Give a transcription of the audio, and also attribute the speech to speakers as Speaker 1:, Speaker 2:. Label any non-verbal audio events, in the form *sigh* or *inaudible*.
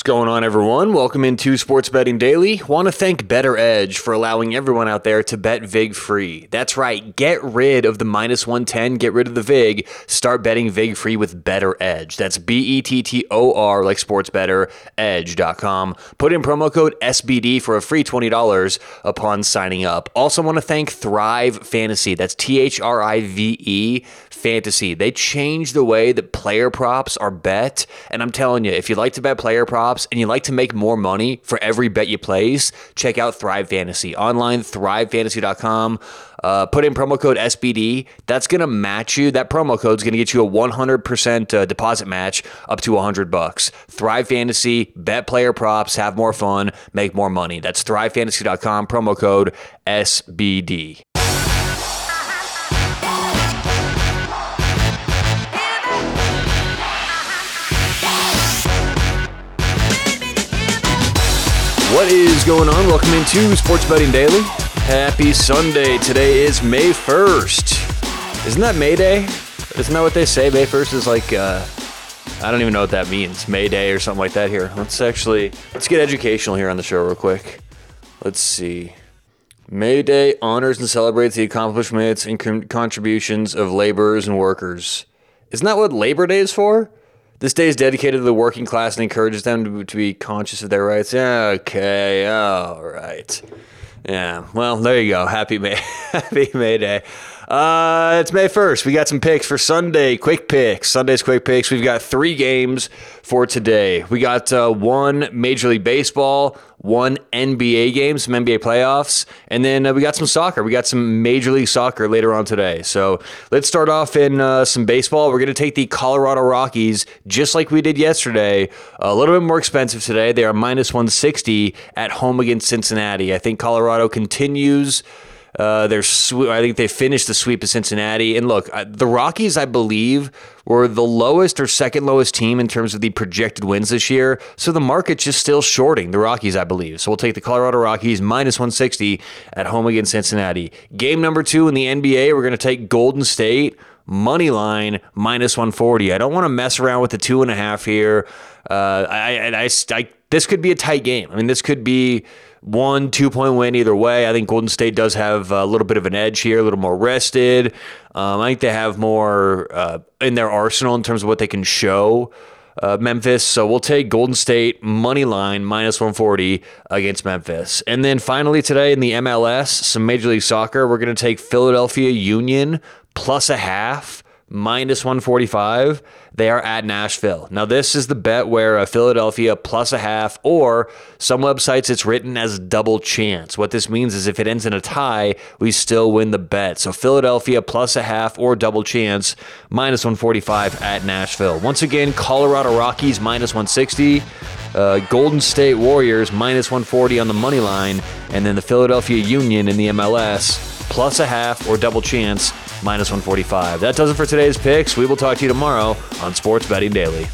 Speaker 1: What's going on, everyone? Welcome into Sports Betting Daily. Want to thank BettorEdge for allowing everyone out there to bet VIG free. That's right, get rid of the minus 110, get rid of the VIG, start betting VIG free with BettorEdge. That's B E T T O R, like sports bettor, edge.com. Put in promo code SBD for a free $20 upon signing up. Also, want to thank Thrive Fantasy. That's T H R I V E Fantasy. They changed the way that player props are bet. And I'm telling you, if you like to bet player props, props and you like to make more money for every bet you place, check out Thrive Fantasy. Online, thrivefantasy.com. Uh, put in promo code SBD. That's going to match you. That promo code is going to get you a 100% uh, deposit match up to 100 bucks. Thrive Fantasy, bet player props, have more fun, make more money. That's thrivefantasy.com, promo code SBD. What is going on? Welcome into Sports Betting Daily. Happy Sunday. Today is May 1st. Isn't that May Day? Isn't that what they say? May 1st is like, uh, I don't even know what that means. May Day or something like that here. Let's actually, let's get educational here on the show real quick. Let's see. May Day honors and celebrates the accomplishments and contributions of laborers and workers. Isn't that what Labor Day is for? This day is dedicated to the working class and encourages them to, to be conscious of their rights. Yeah, okay, all right. Yeah, well, there you go. Happy May, *laughs* happy May Day. Uh, it's May 1st. We got some picks for Sunday, quick picks. Sunday's quick picks. We've got three games for today. We got uh, one Major League Baseball, one NBA game, some NBA playoffs, and then uh, we got some soccer. We got some Major League Soccer later on today. So let's start off in uh, some baseball. We're going to take the Colorado Rockies, just like we did yesterday, a little bit more expensive today. They are minus 160 at home against Cincinnati. I think Colorado continues uh, they're I think they finished the sweep of Cincinnati. And look, the Rockies, I believe, were the lowest or second lowest team in terms of the projected wins this year. So the market's just still shorting the Rockies, I believe. So we'll take the Colorado Rockies minus 160 at home against Cincinnati. Game number two in the NBA, we're going to take Golden State money line minus 140. I don't want to mess around with the two and a half here. Uh, I, I, I, I, this could be a tight game. I mean, this could be one, two point win either way. I think Golden State does have a little bit of an edge here, a little more rested. Um, I think they have more uh, in their arsenal in terms of what they can show. Uh, Memphis. So we'll take Golden State money line minus 140 against Memphis. And then finally today in the MLS, some Major League Soccer, we're going to take Philadelphia Union plus a half minus 145. They are at Nashville. Now, this is the bet where a Philadelphia plus a half, or some websites it's written as double chance. What this means is if it ends in a tie, we still win the bet. So, Philadelphia plus a half or double chance, minus 145 at Nashville. Once again, Colorado Rockies minus 160. Uh, Golden State Warriors minus 140 on the money line, and then the Philadelphia Union in the MLS plus a half or double chance minus 145. That does it for today's picks. We will talk to you tomorrow on Sports Betting Daily.